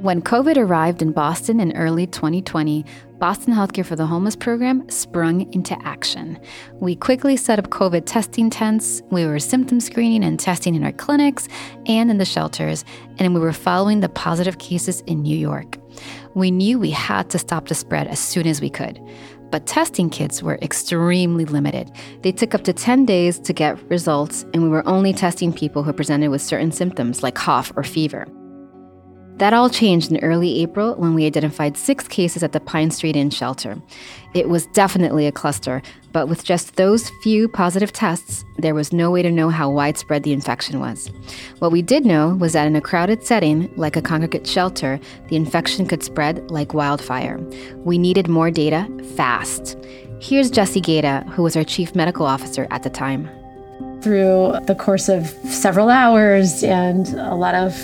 When COVID arrived in Boston in early 2020, Boston Healthcare for the Homeless program sprung into action. We quickly set up COVID testing tents, we were symptom screening and testing in our clinics and in the shelters, and we were following the positive cases in New York. We knew we had to stop the spread as soon as we could. But testing kits were extremely limited. They took up to 10 days to get results, and we were only testing people who presented with certain symptoms like cough or fever. That all changed in early April when we identified six cases at the Pine Street Inn shelter. It was definitely a cluster, but with just those few positive tests, there was no way to know how widespread the infection was. What we did know was that in a crowded setting, like a congregate shelter, the infection could spread like wildfire. We needed more data fast. Here's Jessie Gaeta, who was our chief medical officer at the time. Through the course of several hours and a lot of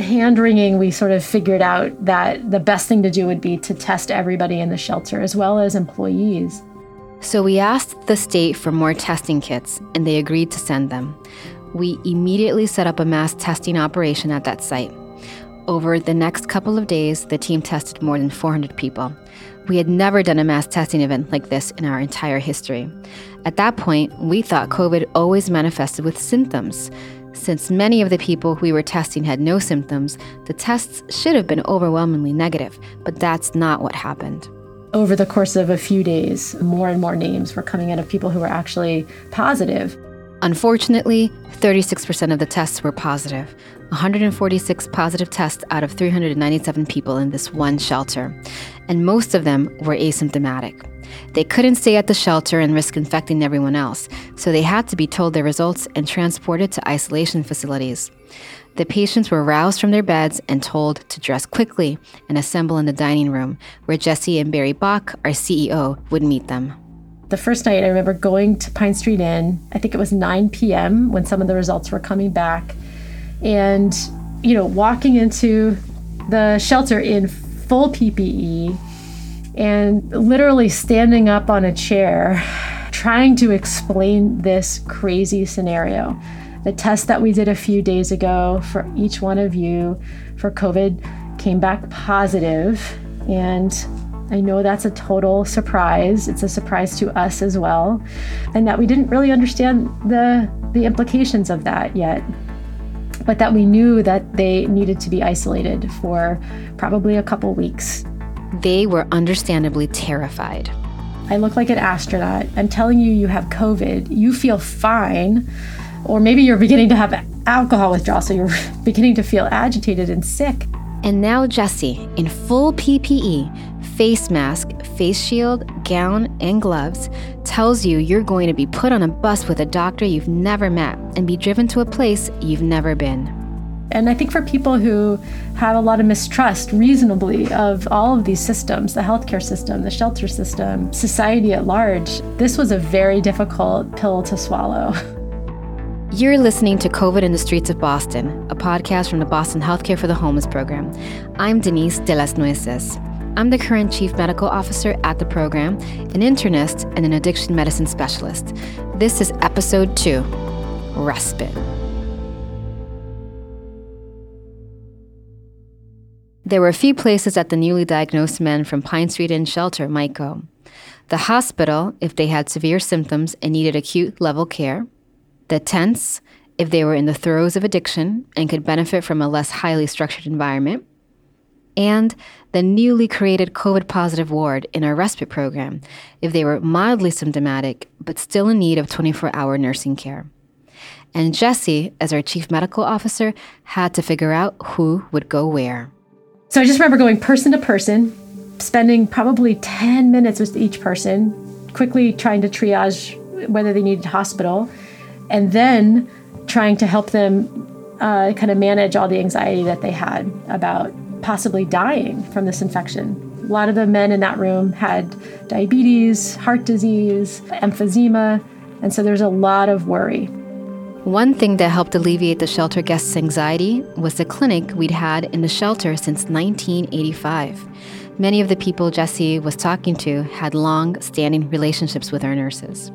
hand wringing, we sort of figured out that the best thing to do would be to test everybody in the shelter as well as employees. So we asked the state for more testing kits, and they agreed to send them. We immediately set up a mass testing operation at that site. Over the next couple of days, the team tested more than 400 people. We had never done a mass testing event like this in our entire history. At that point, we thought COVID always manifested with symptoms. Since many of the people we were testing had no symptoms, the tests should have been overwhelmingly negative, but that's not what happened. Over the course of a few days, more and more names were coming in of people who were actually positive. Unfortunately, 36% of the tests were positive, 146 positive tests out of 397 people in this one shelter, and most of them were asymptomatic. They couldn't stay at the shelter and risk infecting everyone else, so they had to be told their results and transported to isolation facilities. The patients were roused from their beds and told to dress quickly and assemble in the dining room, where Jessie and Barry Bock, our CEO, would meet them. The first night, I remember going to Pine Street Inn. I think it was 9 p.m. when some of the results were coming back. And, you know, walking into the shelter in full PPE and literally standing up on a chair, trying to explain this crazy scenario. The test that we did a few days ago for each one of you for COVID came back positive, and I know that's a total surprise. It's a surprise to us as well, and that we didn't really understand the the implications of that yet. But that we knew that they needed to be isolated for probably a couple weeks they were understandably terrified. I look like an astronaut. I'm telling you, you have COVID. You feel fine. Or maybe you're beginning to have alcohol withdrawal, so you're beginning to feel agitated and sick. And now Jessie, in full PPE, face mask, face shield, gown, and gloves, tells you you're going to be put on a bus with a doctor you've never met and be driven to a place you've never been. And I think for people who have a lot of mistrust, reasonably, of all of these systems the healthcare system, the shelter system, society at large this was a very difficult pill to swallow. You're listening to COVID in the Streets of Boston, a podcast from the Boston Healthcare for the Homeless program. I'm Denise de las Nueces. I'm the current chief medical officer at the program, an internist, and an addiction medicine specialist. This is episode two Respite. There were a few places that the newly diagnosed men from Pine Street Inn shelter might go. The hospital, if they had severe symptoms and needed acute level care. The tents, if they were in the throes of addiction and could benefit from a less highly structured environment. And the newly created COVID positive ward in our respite program, if they were mildly symptomatic but still in need of 24 hour nursing care. And Jessie, as our chief medical officer, had to figure out who would go where. So I just remember going person to person, spending probably 10 minutes with each person, quickly trying to triage whether they needed hospital, and then trying to help them uh, kind of manage all the anxiety that they had about possibly dying from this infection. A lot of the men in that room had diabetes, heart disease, emphysema, and so there's a lot of worry. One thing that helped alleviate the shelter guests' anxiety was the clinic we'd had in the shelter since 1985. Many of the people Jessie was talking to had long standing relationships with our nurses.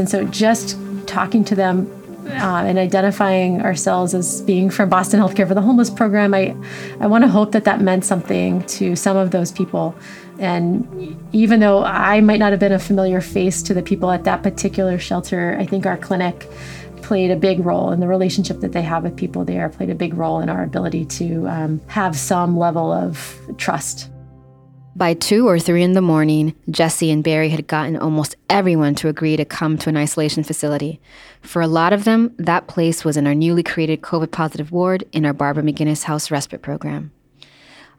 And so just talking to them uh, and identifying ourselves as being from Boston Healthcare for the Homeless program, I, I want to hope that that meant something to some of those people. And even though I might not have been a familiar face to the people at that particular shelter, I think our clinic played a big role in the relationship that they have with people there, played a big role in our ability to um, have some level of trust. By two or three in the morning, Jessie and Barry had gotten almost everyone to agree to come to an isolation facility. For a lot of them, that place was in our newly created COVID positive ward in our Barbara McGinnis House respite program.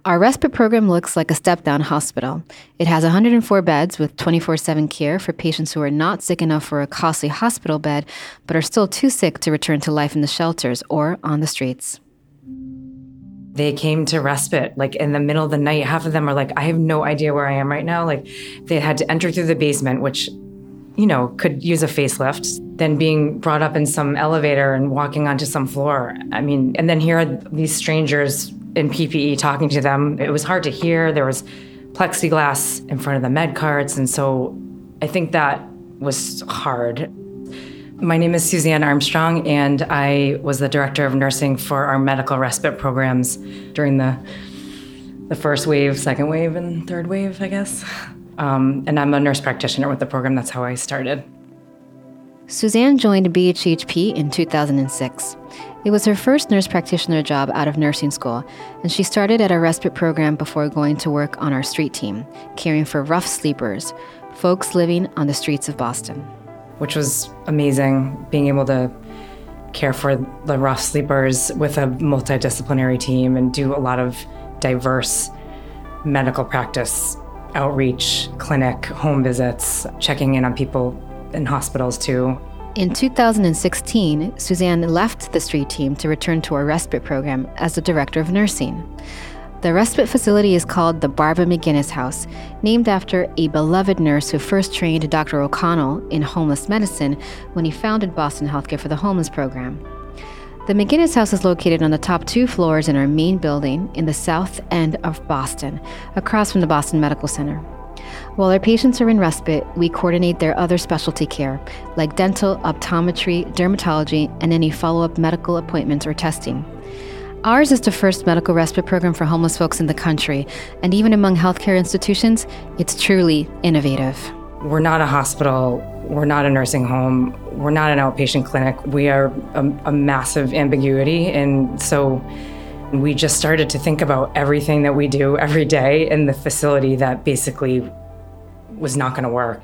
Our respite program looks like a step down hospital. It has 104 beds with 24 7 care for patients who are not sick enough for a costly hospital bed, but are still too sick to return to life in the shelters or on the streets they came to respite like in the middle of the night. Half of them are like, I have no idea where I am right now. Like they had to enter through the basement, which, you know, could use a facelift, then being brought up in some elevator and walking onto some floor. I mean, and then here are these strangers in PPE talking to them. It was hard to hear. There was plexiglass in front of the med carts. And so I think that was hard. My name is Suzanne Armstrong, and I was the director of nursing for our medical respite programs during the the first wave, second wave, and third wave, I guess. Um, and I'm a nurse practitioner with the program. That's how I started. Suzanne joined BHHP in 2006. It was her first nurse practitioner job out of nursing school, and she started at a respite program before going to work on our street team, caring for rough sleepers, folks living on the streets of Boston which was amazing being able to care for the rough sleepers with a multidisciplinary team and do a lot of diverse medical practice outreach, clinic, home visits, checking in on people in hospitals too. In 2016, Suzanne left the street team to return to our respite program as the director of nursing. The respite facility is called the Barbara McGinnis House, named after a beloved nurse who first trained Dr. O'Connell in homeless medicine when he founded Boston Healthcare for the Homeless program. The McGinnis House is located on the top two floors in our main building in the south end of Boston, across from the Boston Medical Center. While our patients are in respite, we coordinate their other specialty care, like dental, optometry, dermatology, and any follow up medical appointments or testing. Ours is the first medical respite program for homeless folks in the country, and even among healthcare institutions, it's truly innovative. We're not a hospital, we're not a nursing home, we're not an outpatient clinic. We are a, a massive ambiguity, and so we just started to think about everything that we do every day in the facility that basically was not going to work.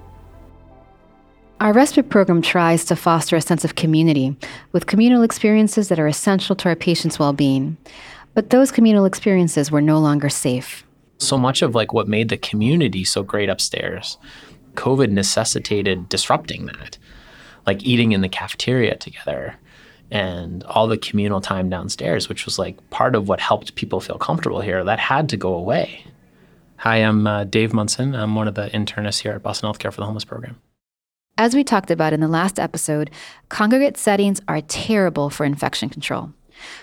Our respite program tries to foster a sense of community with communal experiences that are essential to our patients' well being. But those communal experiences were no longer safe. So much of like what made the community so great upstairs, COVID necessitated disrupting that. Like eating in the cafeteria together and all the communal time downstairs, which was like part of what helped people feel comfortable here, that had to go away. Hi, I'm uh, Dave Munson. I'm one of the internists here at Boston Healthcare for the Homeless Program. As we talked about in the last episode, congregate settings are terrible for infection control.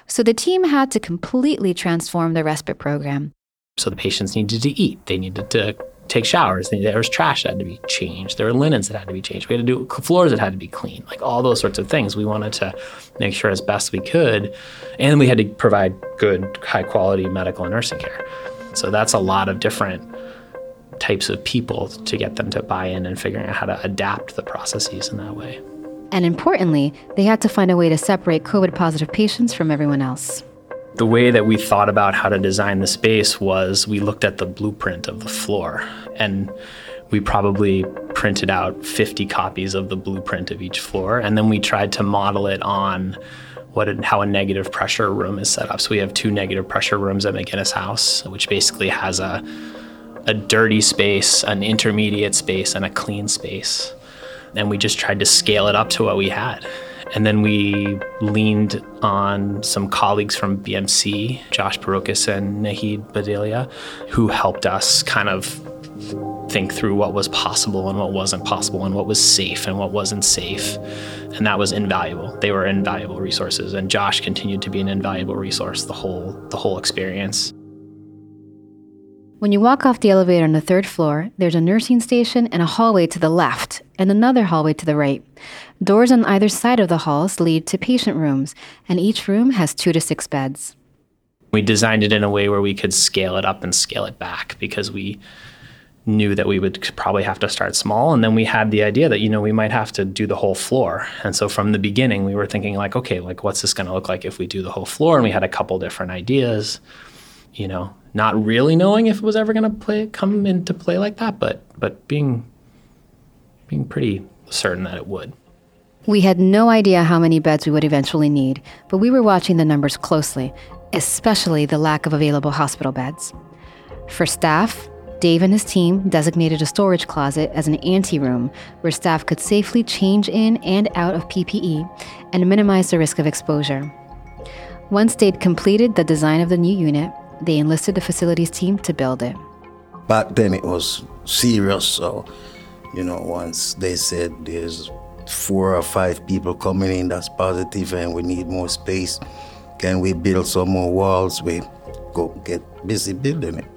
So the team had to completely transform the respite program. So the patients needed to eat, they needed to take showers, there was trash that had to be changed, there were linens that had to be changed, we had to do floors that had to be cleaned, like all those sorts of things. We wanted to make sure as best we could, and we had to provide good, high quality medical and nursing care. So that's a lot of different types of people to get them to buy in and figuring out how to adapt the processes in that way. And importantly, they had to find a way to separate COVID positive patients from everyone else. The way that we thought about how to design the space was we looked at the blueprint of the floor and we probably printed out 50 copies of the blueprint of each floor and then we tried to model it on what how a negative pressure room is set up. So we have two negative pressure rooms at McGinnis House, which basically has a a dirty space, an intermediate space, and a clean space. And we just tried to scale it up to what we had. And then we leaned on some colleagues from BMC, Josh Barocas and Nahid Bhadelia, who helped us kind of think through what was possible and what wasn't possible and what was safe and what wasn't safe. And that was invaluable. They were invaluable resources. And Josh continued to be an invaluable resource the whole the whole experience. When you walk off the elevator on the third floor, there's a nursing station and a hallway to the left, and another hallway to the right. Doors on either side of the halls lead to patient rooms, and each room has two to six beds. We designed it in a way where we could scale it up and scale it back because we knew that we would probably have to start small. And then we had the idea that you know we might have to do the whole floor. And so from the beginning we were thinking like okay like what's this going to look like if we do the whole floor? And we had a couple different ideas you know not really knowing if it was ever going to play come into play like that but but being being pretty certain that it would. We had no idea how many beds we would eventually need but we were watching the numbers closely especially the lack of available hospital beds. For staff Dave and his team designated a storage closet as an anteroom where staff could safely change in and out of PPE and minimize the risk of exposure. Once they'd completed the design of the new unit, they enlisted the facilities team to build it. Back then it was serious, so you know, once they said there's four or five people coming in that's positive and we need more space, can we build some more walls? We go get busy building it.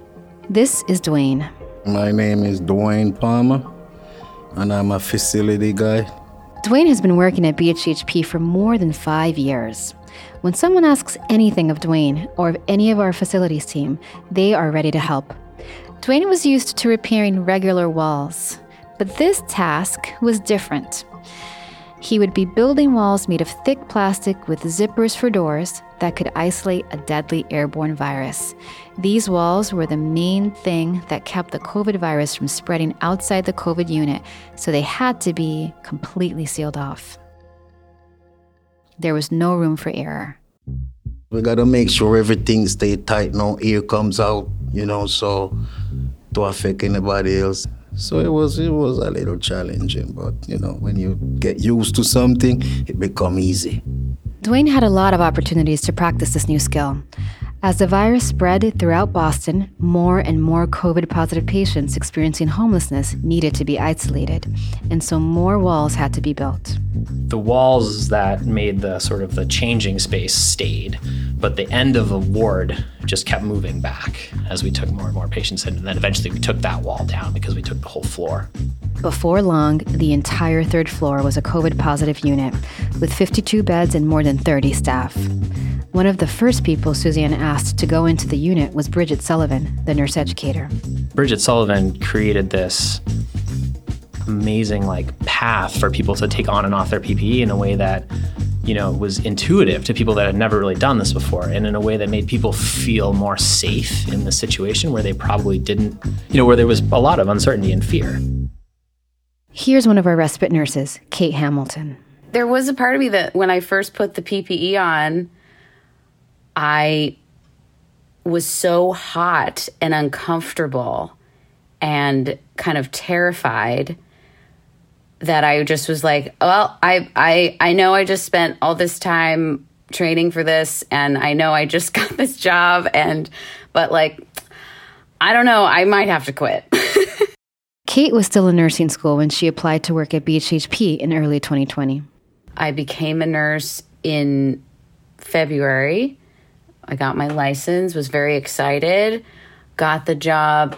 This is Dwayne. My name is Dwayne Palmer, and I'm a facility guy. Dwayne has been working at BHHP for more than five years. When someone asks anything of Dwayne or of any of our facilities team, they are ready to help. Dwayne was used to repairing regular walls, but this task was different. He would be building walls made of thick plastic with zippers for doors that could isolate a deadly airborne virus. These walls were the main thing that kept the COVID virus from spreading outside the COVID unit, so they had to be completely sealed off. There was no room for error. We gotta make sure everything stay tight, no air comes out, you know, so to affect anybody else. So it was it was a little challenging, but you know, when you get used to something, it become easy. Dwayne had a lot of opportunities to practice this new skill. As the virus spread throughout Boston, more and more COVID positive patients experiencing homelessness needed to be isolated, and so more walls had to be built. The walls that made the sort of the changing space stayed, but the end of the ward just kept moving back as we took more and more patients in, and then eventually we took that wall down because we took the whole floor. Before long, the entire third floor was a COVID positive unit with 52 beds and more than 30 staff. One of the first people Suzanne asked to go into the unit was Bridget Sullivan, the nurse educator. Bridget Sullivan created this amazing like path for people to take on and off their PPE in a way that you know was intuitive to people that had never really done this before and in a way that made people feel more safe in the situation where they probably didn't you know where there was a lot of uncertainty and fear. Here's one of our respite nurses, Kate Hamilton. There was a part of me that when I first put the PPE on I was so hot and uncomfortable and kind of terrified that I just was like, well, I I I know I just spent all this time training for this and I know I just got this job and but like I don't know, I might have to quit. Kate was still in nursing school when she applied to work at BHHP in early 2020. I became a nurse in February I got my license, was very excited, got the job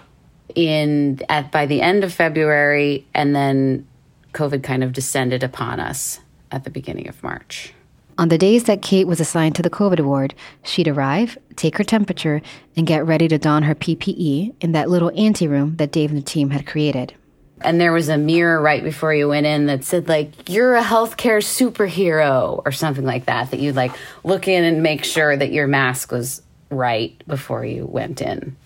in at by the end of February and then COVID kind of descended upon us at the beginning of March. On the days that Kate was assigned to the COVID ward, she'd arrive, take her temperature, and get ready to don her PPE in that little anteroom that Dave and the team had created and there was a mirror right before you went in that said like you're a healthcare superhero or something like that that you'd like look in and make sure that your mask was right before you went in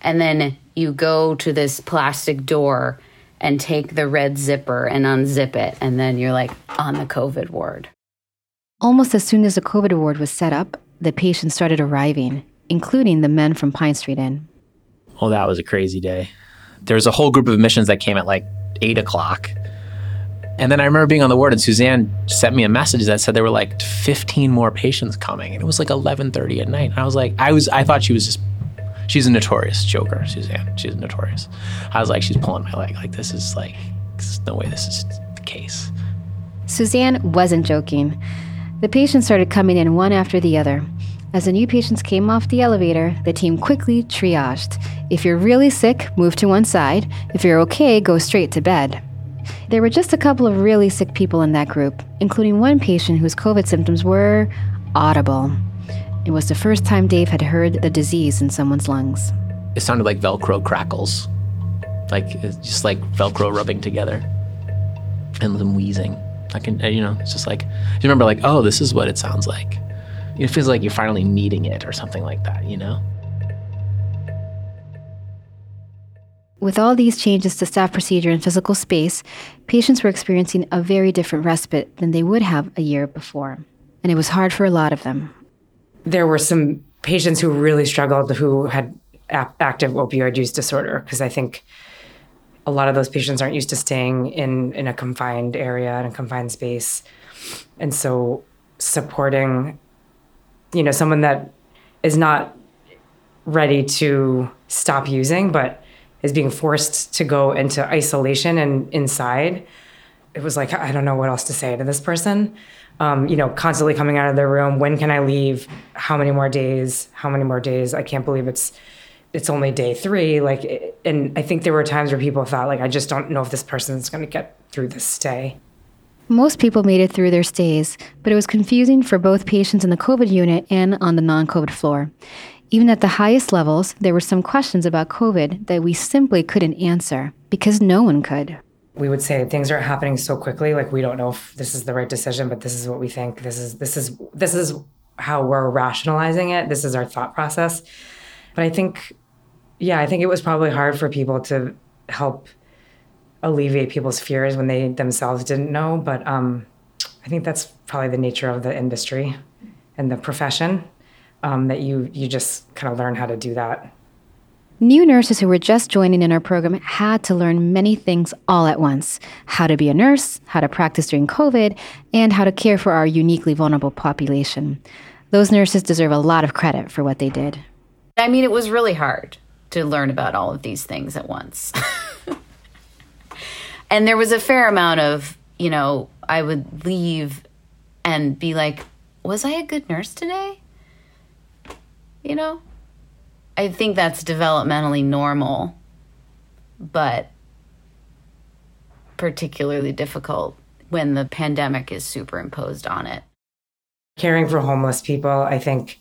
and then you go to this plastic door and take the red zipper and unzip it and then you're like on the covid ward almost as soon as the covid ward was set up the patients started arriving including the men from pine street inn oh that was a crazy day there was a whole group of admissions that came at like eight o'clock. And then I remember being on the ward and Suzanne sent me a message that said there were like 15 more patients coming. And it was like 11:30 at night. And I was like, I was I thought she was just she's a notorious joker, Suzanne. She's notorious. I was like, she's pulling my leg. Like this is like there's no way this is the case. Suzanne wasn't joking. The patients started coming in one after the other. As the new patients came off the elevator, the team quickly triaged. If you're really sick, move to one side. If you're okay, go straight to bed. There were just a couple of really sick people in that group, including one patient whose COVID symptoms were audible. It was the first time Dave had heard the disease in someone's lungs. It sounded like Velcro crackles, like it's just like Velcro rubbing together, and them wheezing. I can, uh, you know, it's just like you remember, like, oh, this is what it sounds like. It feels like you're finally meeting it or something like that, you know. With all these changes to staff procedure and physical space, patients were experiencing a very different respite than they would have a year before. And it was hard for a lot of them. There were some patients who really struggled who had active opioid use disorder because I think a lot of those patients aren't used to staying in in a confined area in a confined space. And so supporting you know someone that is not ready to stop using but is being forced to go into isolation and inside, it was like, I don't know what else to say to this person. Um, you know, constantly coming out of their room. When can I leave? How many more days? How many more days? I can't believe it's it's only day three. Like, and I think there were times where people thought, like, I just don't know if this person's going to get through this stay. Most people made it through their stays, but it was confusing for both patients in the COVID unit and on the non COVID floor. Even at the highest levels, there were some questions about COVID that we simply couldn't answer because no one could. We would say things are happening so quickly, like we don't know if this is the right decision, but this is what we think. This is this is this is how we're rationalizing it. This is our thought process. But I think, yeah, I think it was probably hard for people to help alleviate people's fears when they themselves didn't know. But um, I think that's probably the nature of the industry and the profession um, that you you just kind of learn how to do that. New nurses who were just joining in our program had to learn many things all at once how to be a nurse, how to practice during COVID, and how to care for our uniquely vulnerable population. Those nurses deserve a lot of credit for what they did. I mean, it was really hard to learn about all of these things at once. and there was a fair amount of, you know, I would leave and be like, was I a good nurse today? you know? I think that's developmentally normal, but particularly difficult when the pandemic is superimposed on it. Caring for homeless people, I think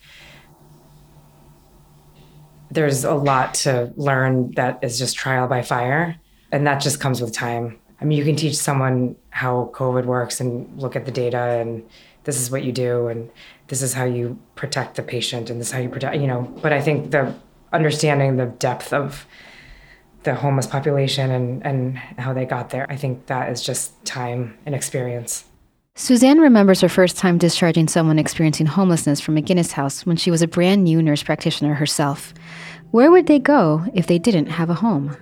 there's a lot to learn that is just trial by fire, and that just comes with time. I mean, you can teach someone how COVID works and look at the data and this is what you do and this is how you protect the patient and this is how you protect you know but i think the understanding the depth of the homeless population and, and how they got there i think that is just time and experience Suzanne remembers her first time discharging someone experiencing homelessness from McGinnis House when she was a brand new nurse practitioner herself. Where would they go if they didn't have a home?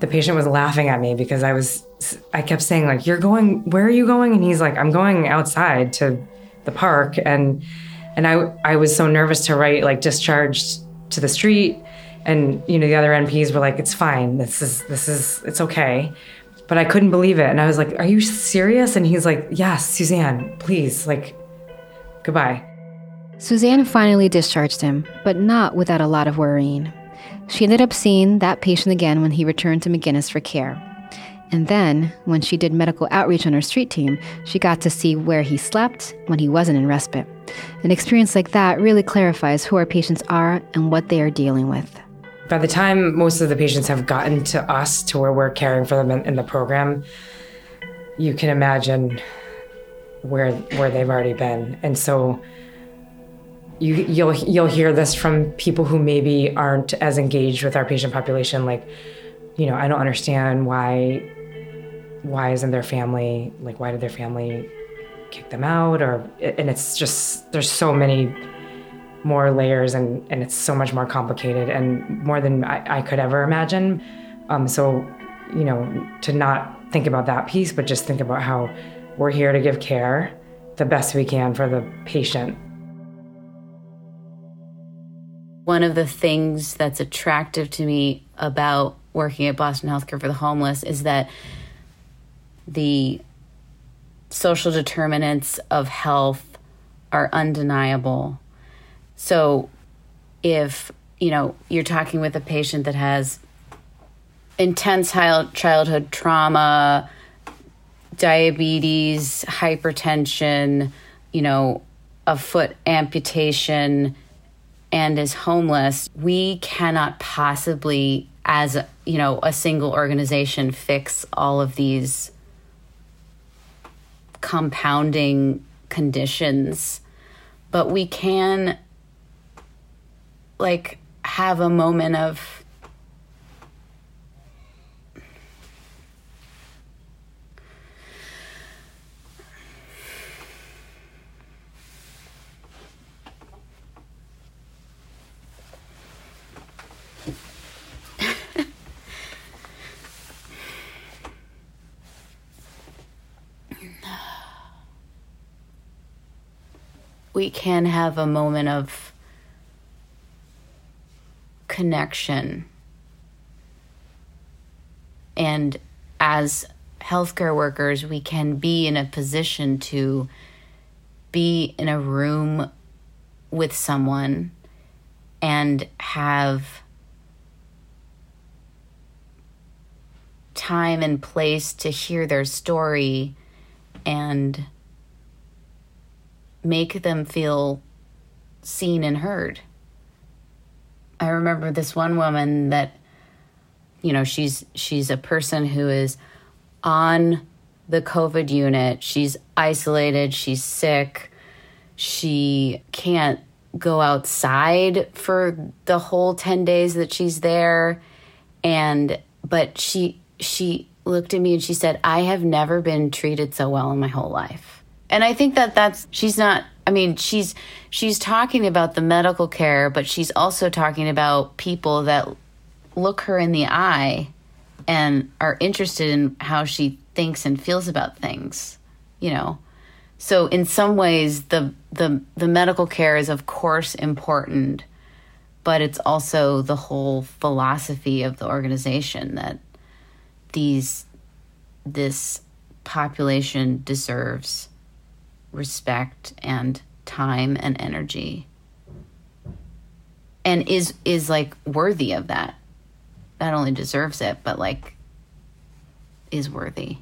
The patient was laughing at me because I was I kept saying like you're going where are you going and he's like I'm going outside to the park. And and I I was so nervous to write like discharged to the street. And you know the other NPs were like it's fine. This is this is it's okay. But I couldn't believe it. And I was like are you serious? And he's like yes Suzanne please like goodbye. Suzanne finally discharged him but not without a lot of worrying. She ended up seeing that patient again when he returned to McGinnis for care and then, when she did medical outreach on her street team, she got to see where he slept when he wasn't in respite. An experience like that really clarifies who our patients are and what they are dealing with. By the time most of the patients have gotten to us, to where we're caring for them in, in the program, you can imagine where where they've already been. And so you you'll you'll hear this from people who maybe aren't as engaged with our patient population like you know, I don't understand why why isn't their family like why did their family kick them out or and it's just there's so many more layers and and it's so much more complicated and more than I, I could ever imagine. Um, so you know to not think about that piece, but just think about how we're here to give care the best we can for the patient. One of the things that's attractive to me about working at Boston Healthcare for the Homeless is that the social determinants of health are undeniable. So if, you know, you're talking with a patient that has intense childhood trauma, diabetes, hypertension, you know, a foot amputation, and is homeless, we cannot possibly, as you know, a single organization, fix all of these compounding conditions. But we can, like, have a moment of we can have a moment of connection. And as healthcare workers, we can be in a position to be in a room with someone and have time and place to hear their story and make them feel seen and heard. I remember this one woman that you know, she's she's a person who is on the COVID unit. She's isolated, she's sick. She can't go outside for the whole 10 days that she's there and but she she looked at me and she said, "I have never been treated so well in my whole life." And I think that that's she's not I mean she's she's talking about the medical care but she's also talking about people that look her in the eye and are interested in how she thinks and feels about things you know? So in some ways the the the medical care is of course important but it's also the whole philosophy of the organization that these this population deserves respect and time and energy and is is like worthy of that not only deserves it but like is worthy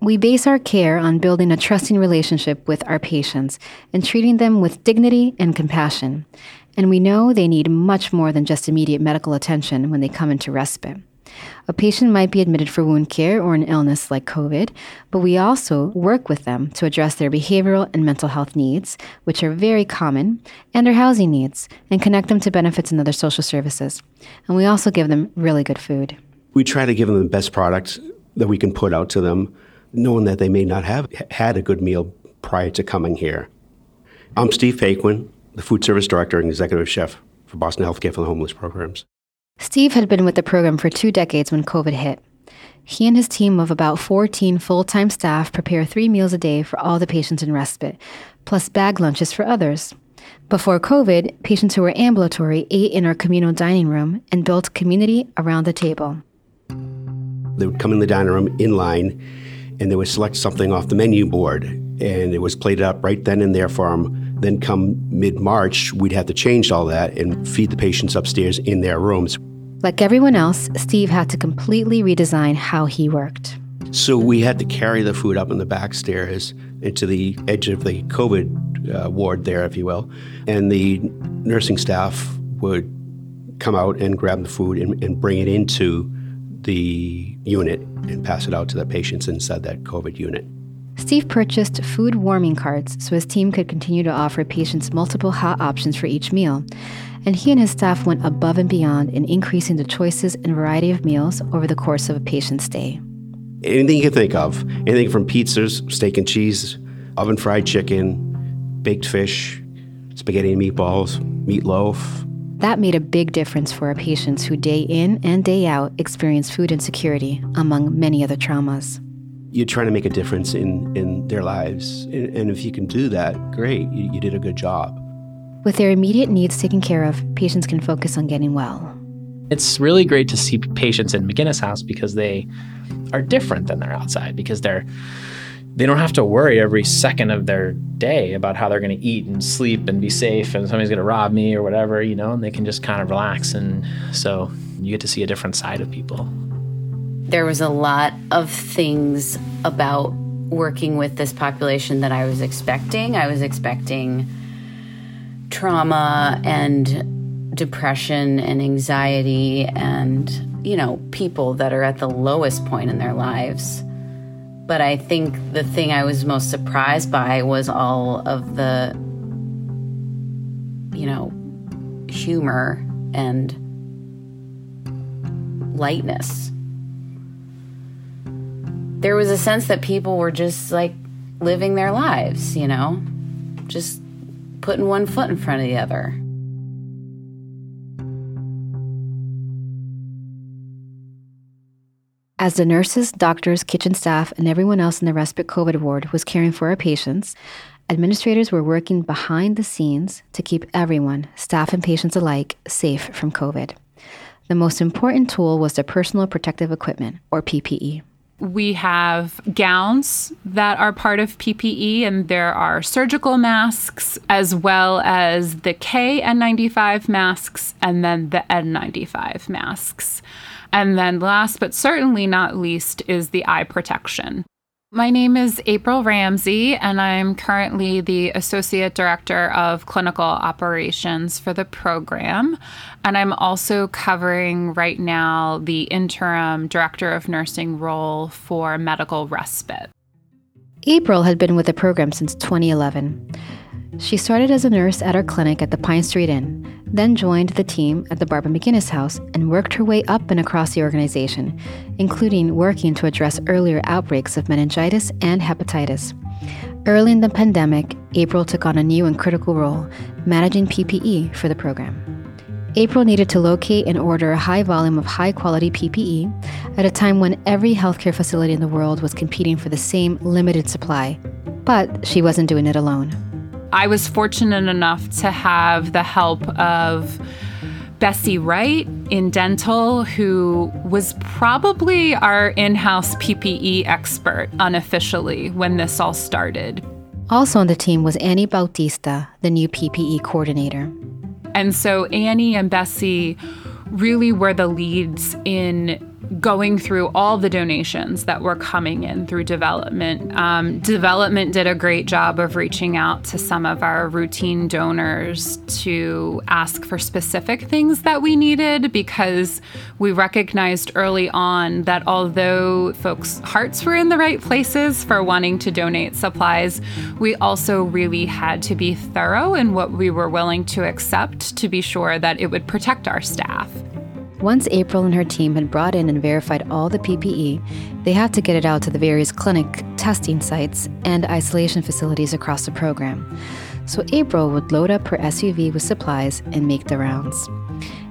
we base our care on building a trusting relationship with our patients and treating them with dignity and compassion. And we know they need much more than just immediate medical attention when they come into respite. A patient might be admitted for wound care or an illness like COVID, but we also work with them to address their behavioral and mental health needs, which are very common, and their housing needs, and connect them to benefits and other social services. And we also give them really good food. We try to give them the best product that we can put out to them, knowing that they may not have had a good meal prior to coming here. I'm Steve Paquin, the Food Service Director and Executive Chef for Boston Healthcare for the Homeless programs. Steve had been with the program for two decades when COVID hit. He and his team of about 14 full time staff prepare three meals a day for all the patients in respite, plus bag lunches for others. Before COVID, patients who were ambulatory ate in our communal dining room and built community around the table. They would come in the dining room in line and they would select something off the menu board and it was plated up right then and there for them then come mid March, we'd have to change all that and feed the patients upstairs in their rooms. Like everyone else, Steve had to completely redesign how he worked. So we had to carry the food up in the back stairs into the edge of the COVID uh, ward there, if you will. And the nursing staff would come out and grab the food and, and bring it into the unit and pass it out to the patients inside that COVID unit. Steve purchased food warming carts so his team could continue to offer patients multiple hot options for each meal. And he and his staff went above and beyond in increasing the choices and variety of meals over the course of a patient's stay. Anything you can think of, anything from pizzas, steak and cheese, oven fried chicken, baked fish, spaghetti and meatballs, meatloaf. That made a big difference for our patients who day in and day out experience food insecurity, among many other traumas you're trying to make a difference in, in their lives. And, and if you can do that, great, you, you did a good job. With their immediate needs taken care of, patients can focus on getting well. It's really great to see patients in McGinnis House because they are different than they're outside because they're they don't have to worry every second of their day about how they're going to eat and sleep and be safe and somebody's going to rob me or whatever, you know, and they can just kind of relax. And so you get to see a different side of people. There was a lot of things about working with this population that I was expecting. I was expecting trauma and depression and anxiety and, you know, people that are at the lowest point in their lives. But I think the thing I was most surprised by was all of the, you know, humor and lightness. There was a sense that people were just like living their lives, you know, just putting one foot in front of the other. As the nurses, doctors, kitchen staff, and everyone else in the respite COVID ward was caring for our patients, administrators were working behind the scenes to keep everyone, staff and patients alike, safe from COVID. The most important tool was the personal protective equipment, or PPE. We have gowns that are part of PPE, and there are surgical masks, as well as the KN95 masks and then the N95 masks. And then, last but certainly not least, is the eye protection. My name is April Ramsey, and I'm currently the Associate Director of Clinical Operations for the program. And I'm also covering right now the Interim Director of Nursing role for medical respite. April had been with the program since 2011. She started as a nurse at our clinic at the Pine Street Inn, then joined the team at the Barbara McGinnis House and worked her way up and across the organization, including working to address earlier outbreaks of meningitis and hepatitis. Early in the pandemic, April took on a new and critical role, managing PPE for the program. April needed to locate and order a high volume of high quality PPE at a time when every healthcare facility in the world was competing for the same limited supply. But she wasn't doing it alone. I was fortunate enough to have the help of Bessie Wright in dental, who was probably our in house PPE expert unofficially when this all started. Also on the team was Annie Bautista, the new PPE coordinator. And so Annie and Bessie really were the leads in going through all the donations that were coming in through development. Um, development did a great job of reaching out to some of our routine donors to ask for specific things that we needed because we recognized early on that although folks' hearts were in the right places for wanting to donate supplies, we also really had to be thorough in what we were willing to accept to be sure that it would protect our staff. Once April and her team had brought in and verified all the PPE, they had to get it out to the various clinic testing sites and isolation facilities across the program. So April would load up her SUV with supplies and make the rounds.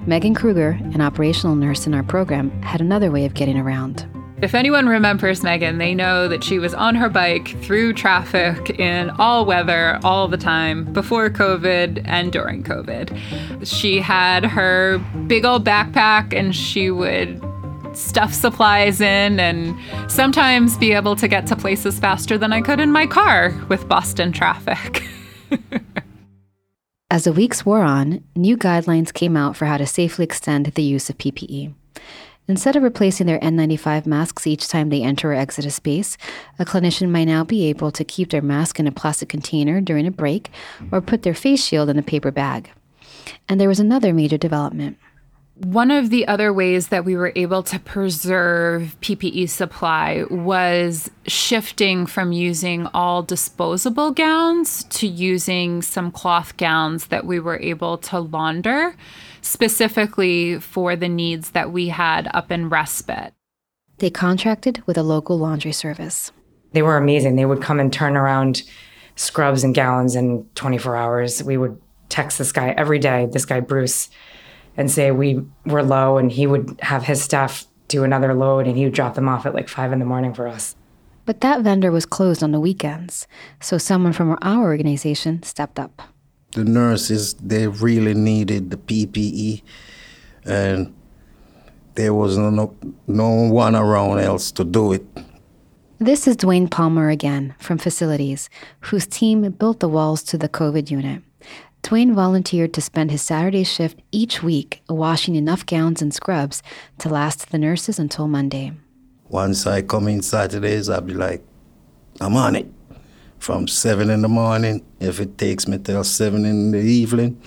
Megan Kruger, an operational nurse in our program, had another way of getting around. If anyone remembers Megan, they know that she was on her bike through traffic in all weather all the time before COVID and during COVID. She had her big old backpack and she would stuff supplies in and sometimes be able to get to places faster than I could in my car with Boston traffic. As the weeks wore on, new guidelines came out for how to safely extend the use of PPE. Instead of replacing their N95 masks each time they enter or exit a space, a clinician might now be able to keep their mask in a plastic container during a break or put their face shield in a paper bag. And there was another major development. One of the other ways that we were able to preserve PPE supply was shifting from using all disposable gowns to using some cloth gowns that we were able to launder specifically for the needs that we had up in respite. They contracted with a local laundry service. They were amazing. They would come and turn around scrubs and gallons in 24 hours. We would text this guy every day, this guy Bruce, and say we were low, and he would have his staff do another load, and he would drop them off at like five in the morning for us. But that vendor was closed on the weekends, so someone from our organization stepped up the nurses they really needed the PPE, and there was no no one around else to do it. This is Dwayne Palmer again from Facilities, whose team built the walls to the COVID unit. Dwayne volunteered to spend his Saturday shift each week washing enough gowns and scrubs to last the nurses until Monday. Once I come in Saturdays, I'll be like, I'm on it. From seven in the morning, if it takes me till seven in the evening,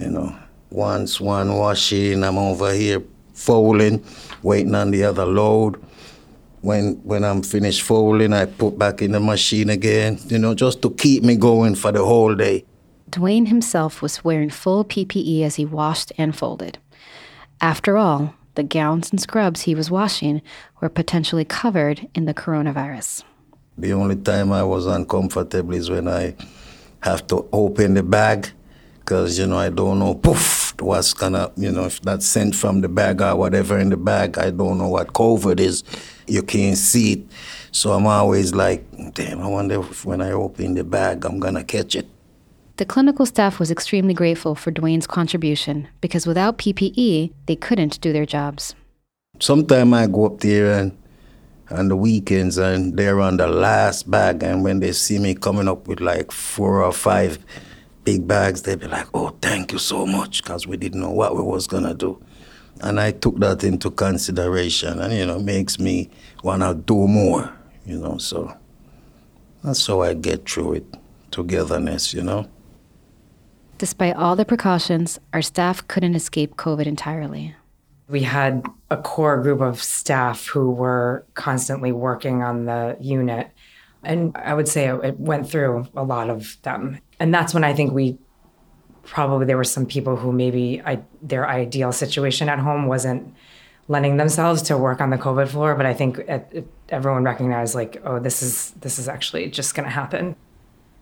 you know. Once one washing, I'm over here folding, waiting on the other load when when I'm finished folding, I put back in the machine again, you know, just to keep me going for the whole day. Dwayne himself was wearing full PPE as he washed and folded. After all, the gowns and scrubs he was washing were potentially covered in the coronavirus. The only time I was uncomfortable is when I have to open the bag because, you know, I don't know, poof, what's gonna, you know, if that's sent from the bag or whatever in the bag, I don't know what COVID is you can't see it. So I'm always like, damn, I wonder if when I open the bag, I'm to catch it. The clinical staff was extremely grateful for Dwayne's contribution because without PPE, they couldn't do their jobs. Sometimes I go up there and on the weekends and they're on the last bag and when they see me coming up with like four or five big bags, they'd be like, oh, thank you so much because we didn't know what we was to do. And I took that into consideration and, you know, makes me want to do more, you know, so that's how I get through it, togetherness, you know. Despite all the precautions, our staff couldn't escape COVID entirely. We had a core group of staff who were constantly working on the unit. And I would say it went through a lot of them. And that's when I think we probably there were some people who maybe I, their ideal situation at home wasn't lending themselves to work on the COVID floor. But I think everyone recognized like, oh, this is this is actually just going to happen.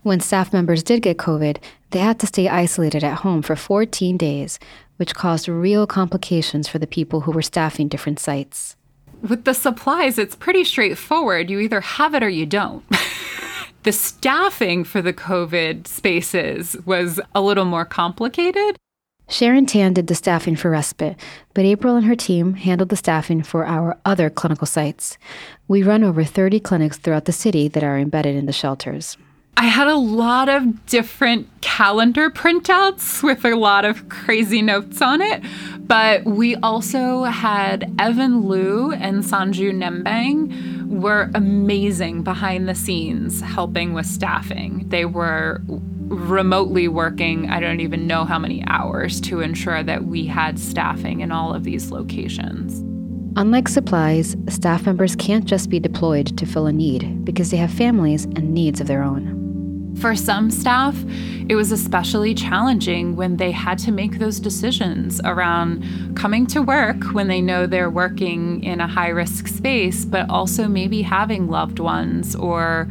When staff members did get COVID, they had to stay isolated at home for 14 days, which caused real complications for the people who were staffing different sites. With the supplies, it's pretty straightforward. You either have it or you don't. The staffing for the COVID spaces was a little more complicated. Sharon Tan did the staffing for respite, but April and her team handled the staffing for our other clinical sites. We run over 30 clinics throughout the city that are embedded in the shelters. I had a lot of different calendar printouts with a lot of crazy notes on it. But we also had Evan Liu and Sanju Nembang were amazing behind the scenes helping with staffing. They were remotely working, I don't even know how many hours to ensure that we had staffing in all of these locations. Unlike supplies, staff members can't just be deployed to fill a need because they have families and needs of their own. For some staff, it was especially challenging when they had to make those decisions around coming to work when they know they're working in a high risk space, but also maybe having loved ones or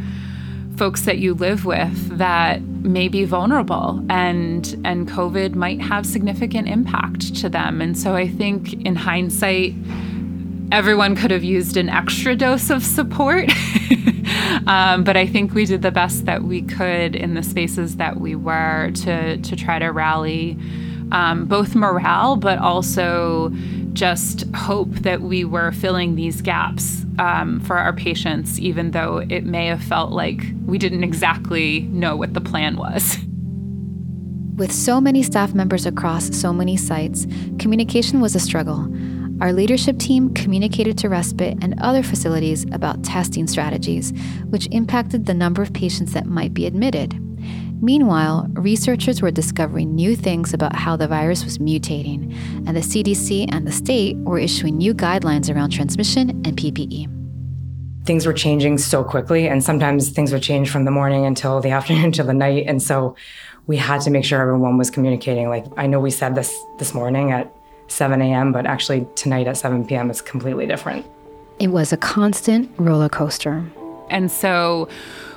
folks that you live with that may be vulnerable and and COVID might have significant impact to them. And so I think in hindsight, everyone could have used an extra dose of support. um, but I think we did the best that we could in the spaces that we were to, to try to rally um, both morale, but also just hope that we were filling these gaps um, for our patients, even though it may have felt like we didn't exactly know what the plan was. With so many staff members across so many sites, communication was a struggle. Our leadership team communicated to Respite and other facilities about testing strategies, which impacted the number of patients that might be admitted. Meanwhile, researchers were discovering new things about how the virus was mutating, and the CDC and the state were issuing new guidelines around transmission and PPE. Things were changing so quickly, and sometimes things would change from the morning until the afternoon to the night. And so we had to make sure everyone was communicating. Like, I know we said this this morning at 7 a.m., but actually tonight at 7 p.m. is completely different. It was a constant roller coaster. And so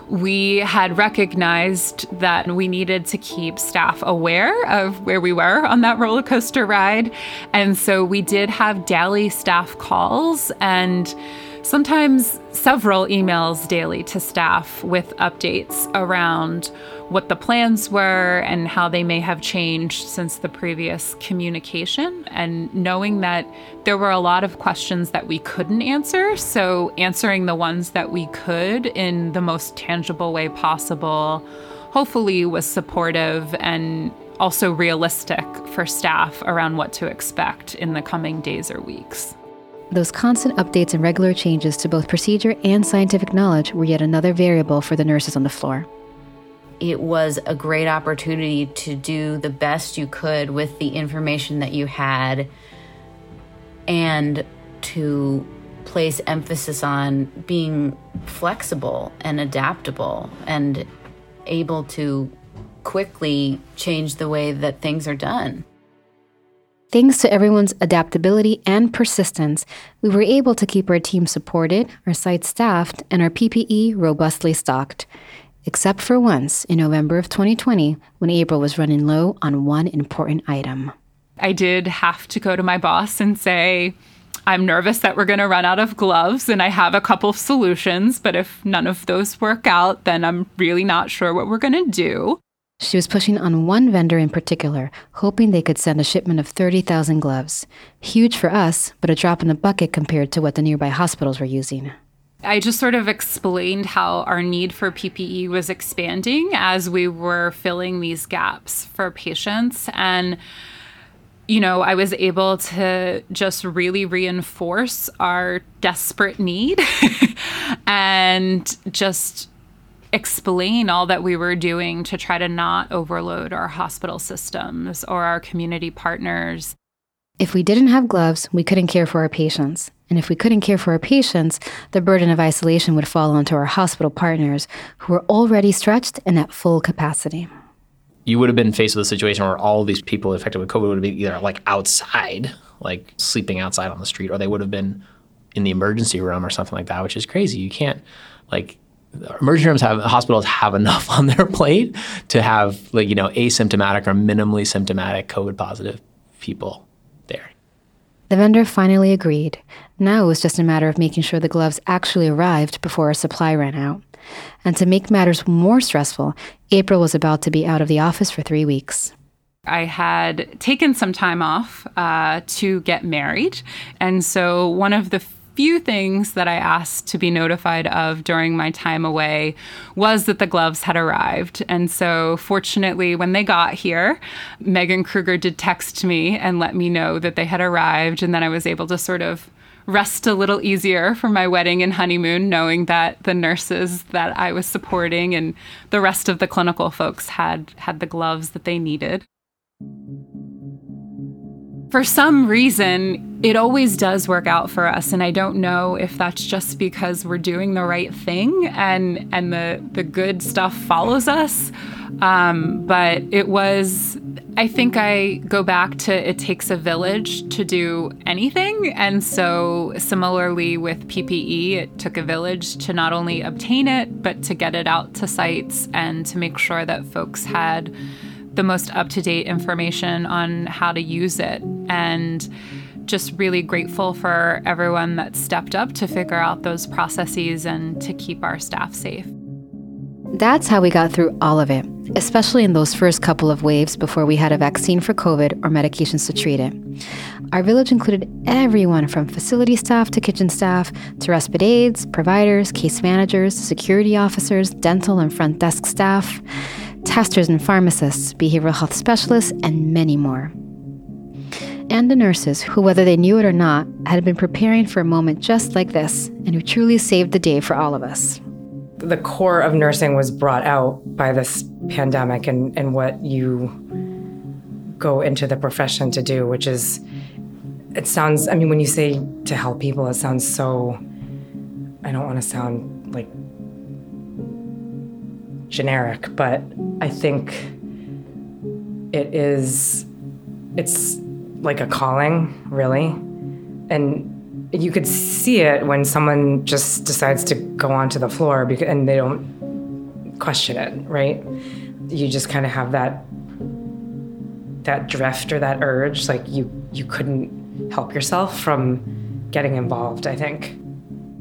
we had recognized that we needed to keep staff aware of where we were on that roller coaster ride. And so we did have daily staff calls and sometimes several emails daily to staff with updates around what the plans were and how they may have changed since the previous communication. And knowing that there were a lot of questions that we couldn't answer. So, answering the ones that we could in the most tangible way possible, hopefully, was supportive and also realistic for staff around what to expect in the coming days or weeks. Those constant updates and regular changes to both procedure and scientific knowledge were yet another variable for the nurses on the floor. It was a great opportunity to do the best you could with the information that you had and to place emphasis on being flexible and adaptable and able to quickly change the way that things are done. Thanks to everyone's adaptability and persistence, we were able to keep our team supported, our site staffed, and our PPE robustly stocked. Except for once in November of 2020 when April was running low on one important item. I did have to go to my boss and say, I'm nervous that we're going to run out of gloves and I have a couple of solutions, but if none of those work out, then I'm really not sure what we're going to do. She was pushing on one vendor in particular, hoping they could send a shipment of 30,000 gloves. Huge for us, but a drop in the bucket compared to what the nearby hospitals were using. I just sort of explained how our need for PPE was expanding as we were filling these gaps for patients. And, you know, I was able to just really reinforce our desperate need and just explain all that we were doing to try to not overload our hospital systems or our community partners. If we didn't have gloves, we couldn't care for our patients. And if we couldn't care for our patients, the burden of isolation would fall onto our hospital partners who were already stretched and at full capacity. You would have been faced with a situation where all these people affected with COVID would have been either like outside, like sleeping outside on the street, or they would have been in the emergency room or something like that, which is crazy. You can't like emergency rooms have hospitals have enough on their plate to have like you know asymptomatic or minimally symptomatic COVID positive people there. The vendor finally agreed. Now it was just a matter of making sure the gloves actually arrived before our supply ran out. And to make matters more stressful, April was about to be out of the office for three weeks. I had taken some time off uh, to get married. And so one of the few things that I asked to be notified of during my time away was that the gloves had arrived. And so, fortunately, when they got here, Megan Kruger did text me and let me know that they had arrived. And then I was able to sort of rest a little easier for my wedding and honeymoon, knowing that the nurses that I was supporting and the rest of the clinical folks had had the gloves that they needed for some reason, it always does work out for us. And I don't know if that's just because we're doing the right thing and, and the, the good stuff follows us. Um, but it was, I think I go back to it takes a village to do anything. And so, similarly with PPE, it took a village to not only obtain it, but to get it out to sites and to make sure that folks had the most up to date information on how to use it. And just really grateful for everyone that stepped up to figure out those processes and to keep our staff safe. That's how we got through all of it, especially in those first couple of waves before we had a vaccine for COVID or medications to treat it. Our village included everyone from facility staff to kitchen staff to respite aides, providers, case managers, security officers, dental and front desk staff testers and pharmacists, behavioral health specialists, and many more. And the nurses, who, whether they knew it or not, had been preparing for a moment just like this, and who truly saved the day for all of us. The core of nursing was brought out by this pandemic and, and what you go into the profession to do, which is, it sounds, I mean, when you say to help people, it sounds so, I don't want to sound like generic, but I think it is, it's like a calling, really. And you could see it when someone just decides to go onto the floor because, and they don't question it, right? You just kind of have that that drift or that urge, like you you couldn't help yourself from getting involved, I think.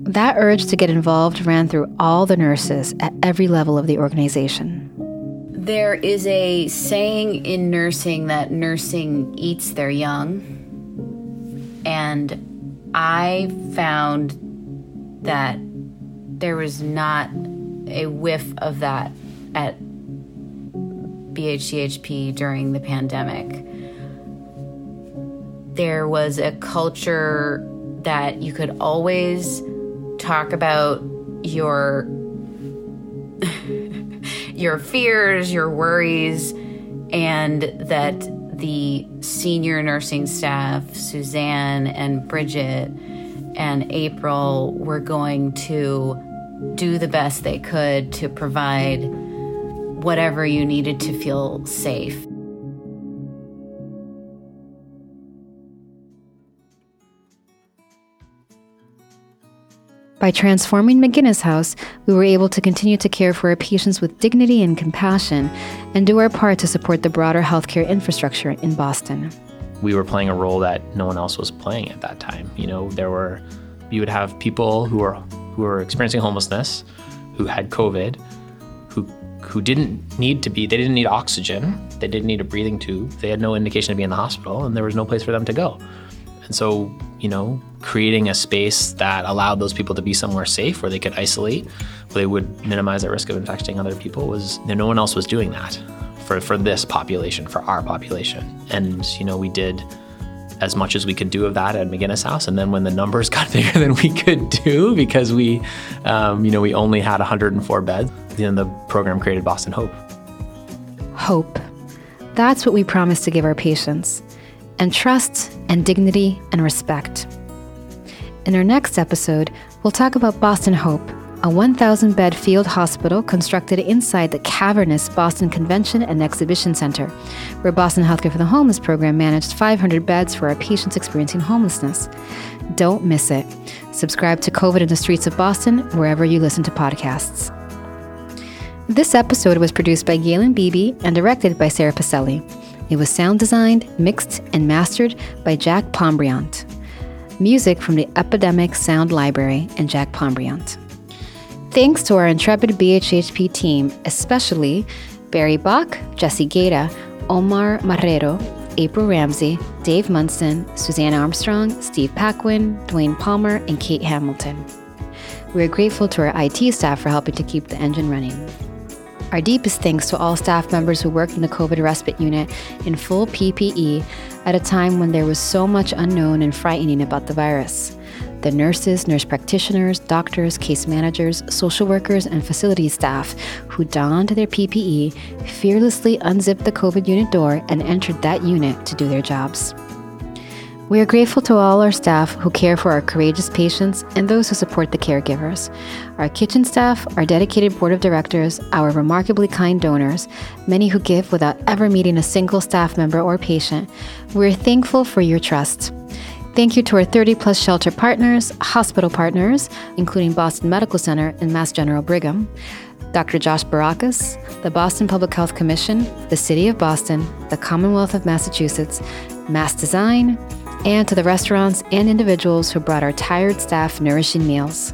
That urge to get involved ran through all the nurses at every level of the organization. There is a saying in nursing that nursing eats their young. And I found that there was not a whiff of that at BHCHP during the pandemic. There was a culture that you could always talk about your your fears, your worries, and that the senior nursing staff, Suzanne and Bridget and April, were going to do the best they could to provide whatever you needed to feel safe. By transforming McGinnis House, we were able to continue to care for our patients with dignity and compassion and do our part to support the broader healthcare infrastructure in Boston. We were playing a role that no one else was playing at that time. You know, there were you would have people who were who were experiencing homelessness, who had COVID, who who didn't need to be they didn't need oxygen, they didn't need a breathing tube, they had no indication to be in the hospital and there was no place for them to go. And so, you know, creating a space that allowed those people to be somewhere safe where they could isolate, where they would minimize the risk of infecting other people was you know, no one else was doing that for, for this population, for our population. And, you know, we did as much as we could do of that at McGinnis House. And then when the numbers got bigger than we could do because we, um, you know, we only had 104 beds, then the program created Boston Hope. Hope. That's what we promised to give our patients. And trust and dignity and respect. In our next episode, we'll talk about Boston Hope, a 1,000 bed field hospital constructed inside the cavernous Boston Convention and Exhibition Center, where Boston Healthcare for the Homeless program managed 500 beds for our patients experiencing homelessness. Don't miss it. Subscribe to COVID in the Streets of Boston wherever you listen to podcasts. This episode was produced by Galen Beebe and directed by Sarah Pacelli. It was sound designed, mixed, and mastered by Jack Pombriant. Music from the Epidemic Sound Library and Jack Pombriant. Thanks to our intrepid BHHP team, especially Barry Bock, Jessie Gaeta, Omar Marrero, April Ramsey, Dave Munson, Suzanne Armstrong, Steve Paquin, Dwayne Palmer, and Kate Hamilton. We are grateful to our IT staff for helping to keep the engine running. Our deepest thanks to all staff members who worked in the COVID respite unit in full PPE at a time when there was so much unknown and frightening about the virus. The nurses, nurse practitioners, doctors, case managers, social workers, and facility staff who donned their PPE fearlessly unzipped the COVID unit door and entered that unit to do their jobs. We are grateful to all our staff who care for our courageous patients and those who support the caregivers, our kitchen staff, our dedicated board of directors, our remarkably kind donors, many who give without ever meeting a single staff member or patient. We're thankful for your trust. Thank you to our 30 plus shelter partners, hospital partners, including Boston Medical Center and Mass General Brigham, Dr. Josh Barocas, the Boston Public Health Commission, the City of Boston, the Commonwealth of Massachusetts, Mass Design, and to the restaurants and individuals who brought our tired staff nourishing meals.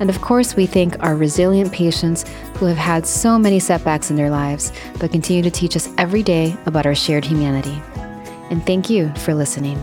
And of course, we thank our resilient patients who have had so many setbacks in their lives, but continue to teach us every day about our shared humanity. And thank you for listening.